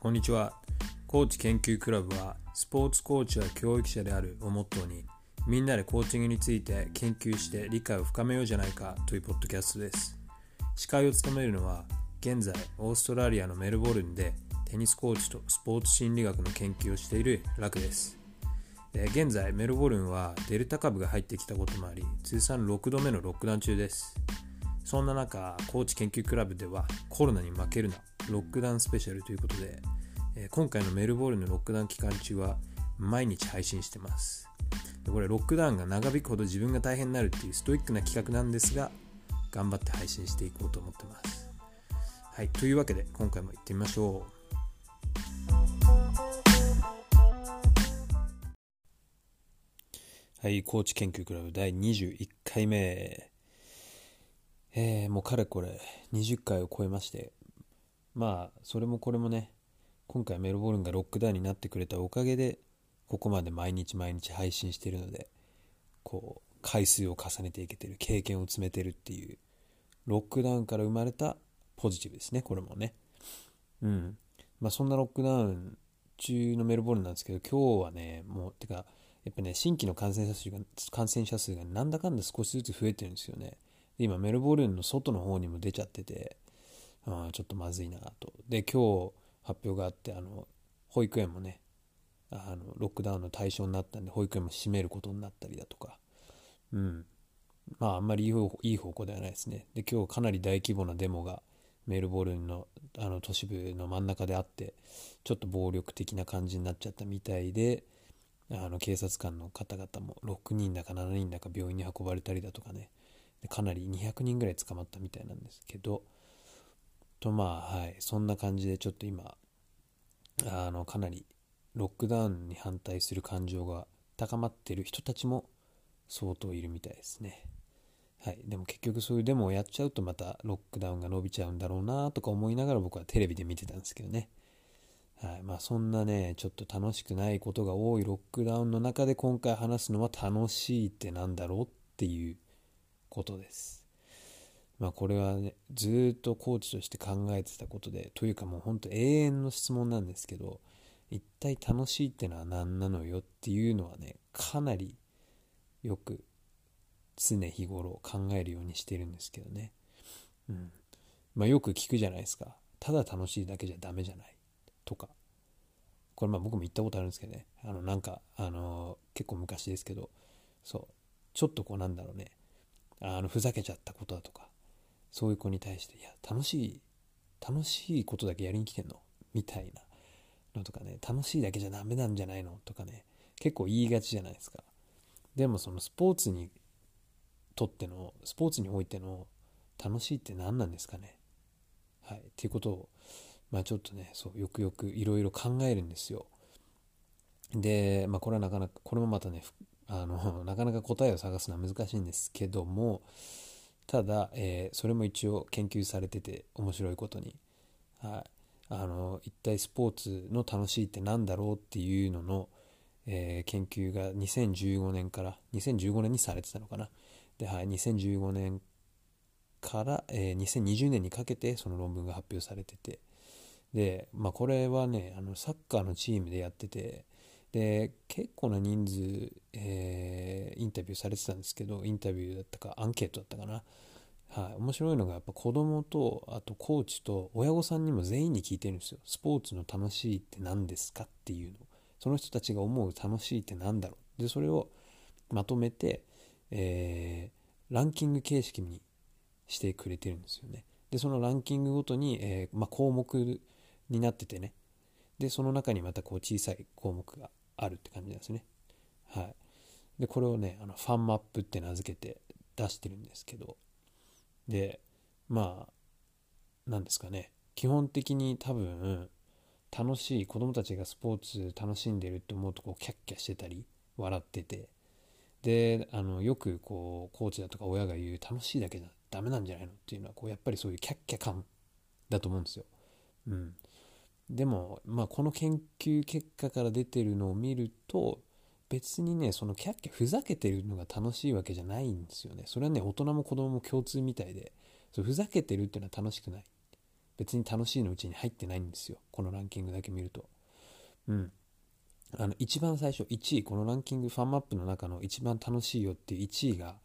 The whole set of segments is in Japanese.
こんにちは。コーチ研究クラブは、スポーツコーチは教育者であるをモットーに、みんなでコーチングについて研究して理解を深めようじゃないかというポッドキャストです。司会を務めるのは、現在、オーストラリアのメルボルンでテニスコーチとスポーツ心理学の研究をしているラクです。現在、メルボルンはデルタ株が入ってきたこともあり、通算6度目のロックダウン中です。そんな中、コーチ研究クラブではコロナに負けるなロックダウンスペシャルということで、え今回のメルボルンのロックダウン期間中は毎日配信してます。これロックダウンが長引くほど自分が大変になるっていうストイックな企画なんですが、頑張って配信していこうと思ってます。はい、というわけで今回も行ってみましょう。はい、コーチ研究クラブ第21回目。えー、もうかれこれ20回を超えまして、まあ、それもこれもね、今回メルボルンがロックダウンになってくれたおかげで、ここまで毎日毎日配信してるので、こう、回数を重ねていけてる、経験を詰めてるっていう、ロックダウンから生まれたポジティブですね、これもね。うん。まあ、そんなロックダウン中のメルボルンなんですけど、今日はね、もう、てか、やっぱね、新規の感染者数が、感染者数がなんだかんだ少しずつ増えてるんですよね。で今、メルボルンの外の方にも出ちゃってて、あちょっとまずいなと。で、今日発表があって、あの、保育園もね、あの、ロックダウンの対象になったんで、保育園も閉めることになったりだとか、うん。まあ、あんまりいい方いい方向ではないですね。で、今日かなり大規模なデモが、メルボルンのあの都市部の真ん中であって、ちょっと暴力的な感じになっちゃったみたいで、あの警察官の方々も6人だか7人だか病院に運ばれたりだとかね、かなり200人ぐらい捕まったみたいなんですけど、とまあはい。そんな感じでちょっと今あのかなりロックダウンに反対する感情が高まってる人たちも相当いるみたいですね。はい。でも結局そういうデモをやっちゃうとまたロックダウンが伸びちゃうんだろうなとか思いながら僕はテレビで見てたんですけどね。はい。まあ、そんなねちょっと楽しくないことが多いロックダウンの中で今回話すのは楽しいってなんだろうっていうことです。まあこれはね、ずっとコーチとして考えてたことで、というかもうほんと永遠の質問なんですけど、一体楽しいってのは何なのよっていうのはね、かなりよく常日頃考えるようにしてるんですけどね。うん。まあよく聞くじゃないですか。ただ楽しいだけじゃダメじゃない。とか。これまあ僕も言ったことあるんですけどね。あのなんか、あのー、結構昔ですけど、そう。ちょっとこうなんだろうね。あの、ふざけちゃったことだとか。そういう子に対して、いや、楽しい、楽しいことだけやりに来てんの？みたいなのとかね、楽しいだけじゃダメなんじゃないの？とかね、結構言いがちじゃないですか。でもそのスポーツにとっての、スポーツにおいての楽しいって何なんですかね？はい。っていうことを、まあちょっとね、そう、よくよくいろいろ考えるんですよ。で、まあこれはなかなか、これもまたね、あの、なかなか答えを探すのは難しいんですけども、ただ、えー、それも一応研究されてて面白いことに、はい、あの一体スポーツの楽しいって何だろうっていうのの、えー、研究が2015年から2015年にされてたのかな。で、はい、2015年から、えー、2020年にかけてその論文が発表されてて。で、まあ、これはねあのサッカーのチームでやっててで結構な人数、えー、インタビューされてたんですけどインタビューだったかアンケートだったかな、はい、面白いのがやっぱ子供とあとコーチと親御さんにも全員に聞いてるんですよ。スポーツの楽しいって何ですかっていうの。その人たちが思う楽しいって何だろう。でそれをまとめて、えー、ランキング形式にしてくれてるんですよね。でそのランキングごとに、えー、まあ、項目になっててね。でその中にまたこう小さい項目があるって感じなんですね。はい。で、これをね、あのファンマップって名付けて出してるんですけど、で、まあ、何ですかね、基本的に多分、楽しい、子供たちがスポーツ楽しんでるって思うとこうキャッキャしてたり、笑ってて、で、あの、よくこう、コーチだとか親が言う楽しいだけじゃダメなんじゃないのっていうのは、こう、やっぱりそういうキャッキャ感だと思うんですよ。うん。でも、まあ、この研究結果から出てるのを見ると別にねそのキャッキャふざけてるのが楽しいわけじゃないんですよね。それはね大人も子供も共通みたいでそふざけてるっていうのは楽しくない。別に楽しいのうちに入ってないんですよ。このランキングだけ見ると。うん。あの一番最初1位。このランキングファンマップの中の一番楽しいよっていう1位が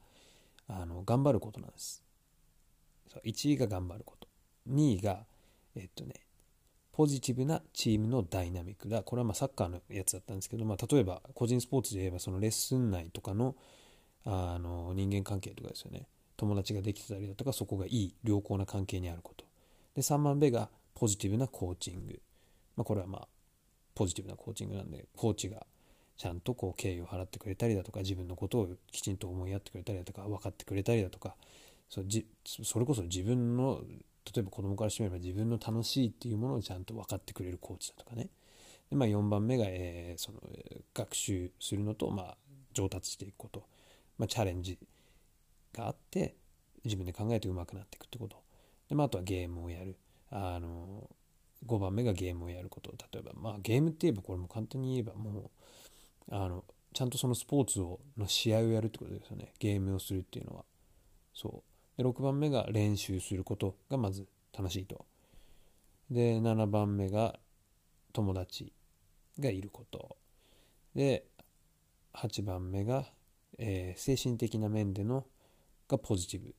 あの頑張ることなんです。そう1位が頑張ること。2位がえっとねポジティブなチームのダイナミックだ。これはまサッカーのやつだったんですけど、まあ、例えば個人スポーツで言えばそのレッスン内とかのあの人間関係とかですよね。友達ができてたりだとかそこがいい良好な関係にあること。で3番目がポジティブなコーチング、まあ、これはまあポジティブなコーチングなんでコーチがちゃんとこう敬意を払ってくれたりだとか自分のことをきちんと思いやってくれたりだとか分かってくれたりだとかそれこそ自分の例えば子供からしてみれば自分の楽しいっていうものをちゃんと分かってくれるコーチだとかね。で、まあ、4番目が、えー、その学習するのと、まあ、上達していくこと、まあ、チャレンジがあって自分で考えて上手くなっていくってこと。で、まあ、あとはゲームをやる。あの5番目がゲームをやること。例えばまあゲームって言えばこれも簡単に言えばもうあのちゃんとそのスポーツをの試合をやるってことですよね。ゲームをするっていうのは。そう。で6番目が練習することがまず楽しいと。で7番目が友達がいること。で8番目が、えー、精神的な面でのがポジティブ。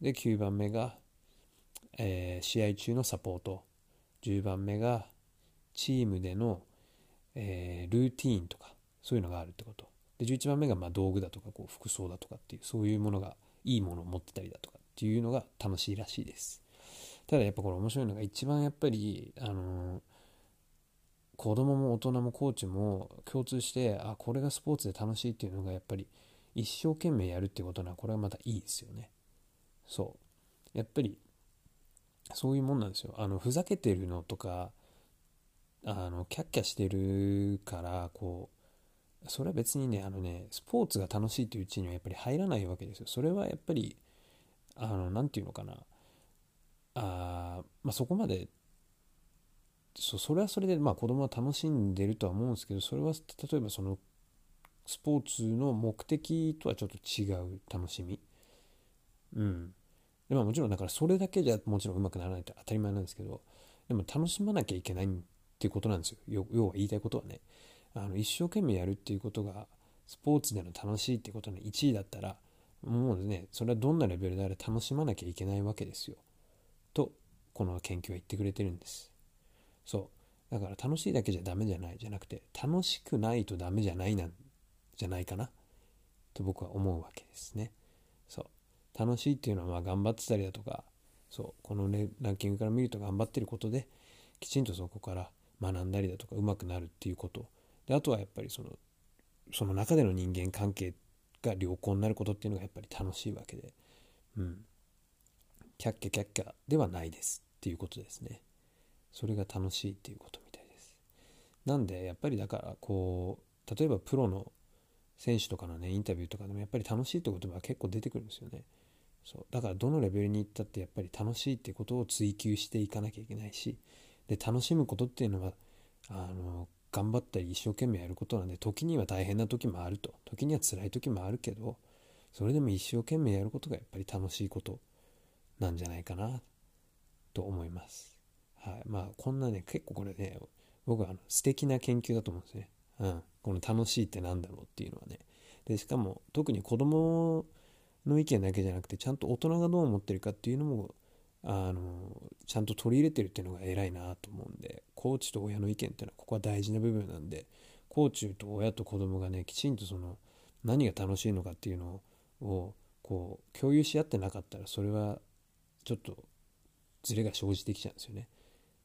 で9番目が、えー、試合中のサポート。10番目がチームでの、えー、ルーティーンとかそういうのがあるってこと。で11番目がま道具だとかこう服装だとかっていうそういうものがいいものを持ってたりだとかっていうのが楽しいらしいです。ただやっぱこれ面白いのが一番やっぱりあの、子供も大人もコーチも共通してあこれがスポーツで楽しいっていうのがやっぱり一生懸命やるってことはこれはまたいいですよね。そう。やっぱりそういうもんなんですよ。あのふざけてるのとかあのキャッキャしてるからこうそれは別にねあのねスポーツが楽しいといううちにはやっぱり入らないわけですよ。それはやっぱりあの何て言うのかな。あ、まあ、そこまでそそれはそれでまあ子供は楽しんでるとは思うんですけどそれは例えばそのスポーツの目的とはちょっと違う楽しみ。うん。でまあもちろんだからそれだけじゃもちろんうまくならないって当たり前なんですけどでも楽しまなきゃいけないっていうことなんですよ。要は言いたいことはね。あの一生懸命やるっていうことがスポーツでの楽しいってことの1位だったらもうねそれはどんなレベルであれ楽しまなきゃいけないわけですよ。とこの研究は言ってくれてるんです。そう。だから楽しいだけじゃダメじゃないじゃなくて楽しくないとダメじゃないなんじゃないかな？と僕は思うわけですね。そう。楽しいっていうのはまあ頑張ってたりだとかそう。この、ね、ランキングから見ると頑張ってることできちんとそこから学んだりだとか上手くなるっていうことであとはやっぱりそのその中での人間関係が良好になることっていうのがやっぱり楽しいわけで。うん。キャッキャキャッキャではないですっていうことですね。それが楽しいっていうことみたいです。なんでやっぱりだからこう例えばプロの選手とかのねインタビューとかでもやっぱり楽しいって言葉が結構出てくるんですよね。そう。だからどのレベルに行ったってやっぱり楽しいってことを追求していかなきゃいけないしで楽しむことっていうのはあの頑張ったり一生懸命やることなんで時には大変な時もあると時には辛い時もあるけどそれでも一生懸命やることがやっぱり楽しいことなんじゃないかなと思います。はい、まあこんなね結構これね僕はあの素敵な研究だと思うんですね。うん、この楽しいって何だろうっていうのはね。でしかも特に子供の意見だけじゃなくてちゃんと大人がどう思ってるかっていうのもあのちゃんと取り入れてるっていうのが偉いなと思うんでコーチと親の意見っていうのはここは大事な部分なんでコーチと親と子供がねきちんとその何が楽しいのかっていうのをこう共有し合ってなかったらそれはちょっとズレが生じてきちゃうんですよね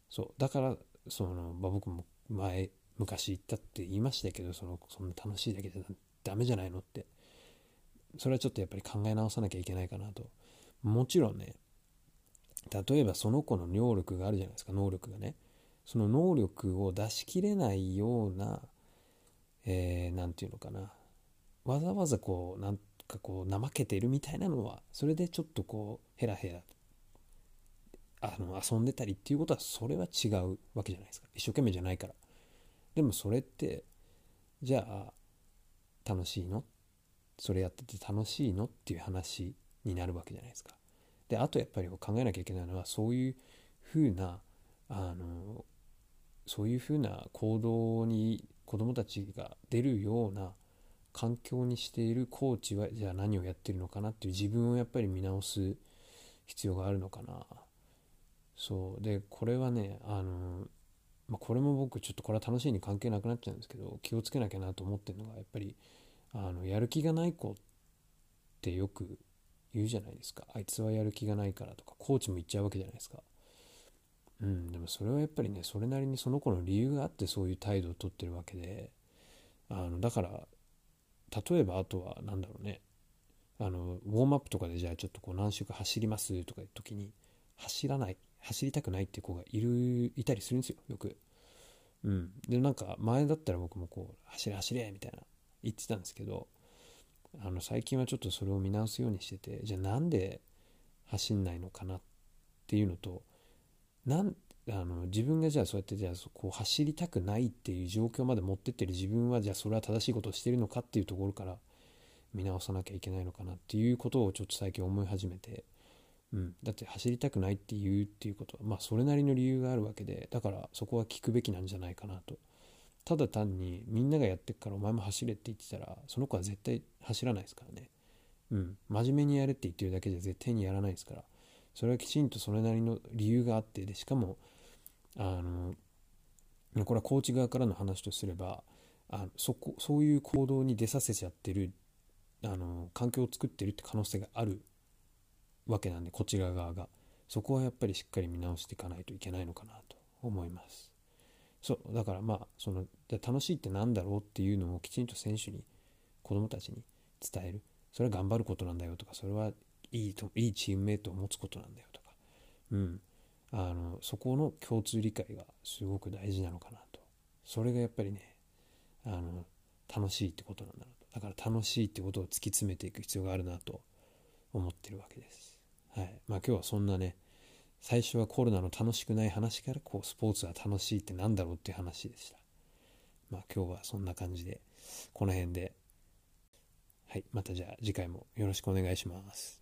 そうだからその、まあ、僕も前昔言ったって言いましたけどそのそんな楽しいだけじゃダメじゃないのってそれはちょっとやっぱり考え直さなきゃいけないかなと。もちろんね、例えばその子の能力があるじゃないですか、能力がね。その能力を出しきれないような、えー、て言うのかな。わざわざこう、なんかこう、怠けてるみたいなのは、それでちょっとこう、ヘラヘラ、あの、遊んでたりっていうことは、それは違うわけじゃないですか。一生懸命じゃないから。でもそれって、じゃあ、楽しいの？それやってて楽しいの？っていう話になるわけじゃないですか。であとやっぱり考えなきゃいけないのはそういうふうなあのそういうふうな行動に子どもたちが出るような環境にしているコーチはじゃあ何をやってるのかなっていう自分をやっぱり見直す必要があるのかな。そう。でこれはねあの、まあ、これも僕ちょっとこれは楽しいに関係なくなっちゃうんですけど気をつけなきゃなと思ってるのがやっぱりあのやる気がない子ってよく言うじゃないですか。あいつはやる気がないからとかコーチも言っちゃうわけじゃないですか。うんでもそれはやっぱりねそれなりにその子の理由があってそういう態度をとってるわけであのだから例えばあとは何だろうね。あのウォームアップとかでじゃあちょっとこう何週間走りますとかいう時に走らない走りたくないっていう子がいるいたりするんですよよく。うん。でなんか前だったら僕もこう走れ走れみたいな言ってたんですけどあの最近はちょっとそれを見直すようにしててじゃあなんで走んないのかなっていうのとなんあの自分がじゃあそうやってじゃあこう走りたくないっていう状況まで持ってってる自分はじゃあそれは正しいことをしてるのかっていうところから見直さなきゃいけないのかなっていうことをちょっと最近思い始めて、うん、だって走りたくないっていうっていうことはまあそれなりの理由があるわけでだからそこは聞くべきなんじゃないかなとただ単にみんながやってっからお前も走れって言ってたらその子は絶対走らないですからね。うん。真面目にやれって言ってるだけじゃ絶対にやらないですから。それはきちんとそれなりの理由があってでしかもあのこれはコーチ側からの話とすればあそこそういう行動に出させちゃってるあの環境を作ってるって可能性があるわけなんでこちら側が。そこはやっぱりしっかり見直していかないといけないのかなと思います。そうだからまあその楽しいって何だろうっていうのをきちんと選手に子供たちに伝える。それは頑張ることなんだよとかそれはいいといいチームメイトを持つことなんだよとか。うん。あのそこの共通理解がすごく大事なのかなと。それがやっぱりねあの楽しいってことなんだなと。だから楽しいってことを突き詰めていく必要があるなと思ってるわけです。はい。まあ今日はそんなね最初はコロナの楽しくない話からこうスポーツは楽しいってなんだろうっていう話でした。まあ今日はそんな感じでこの辺で。はい。またじゃあ次回もよろしくお願いします。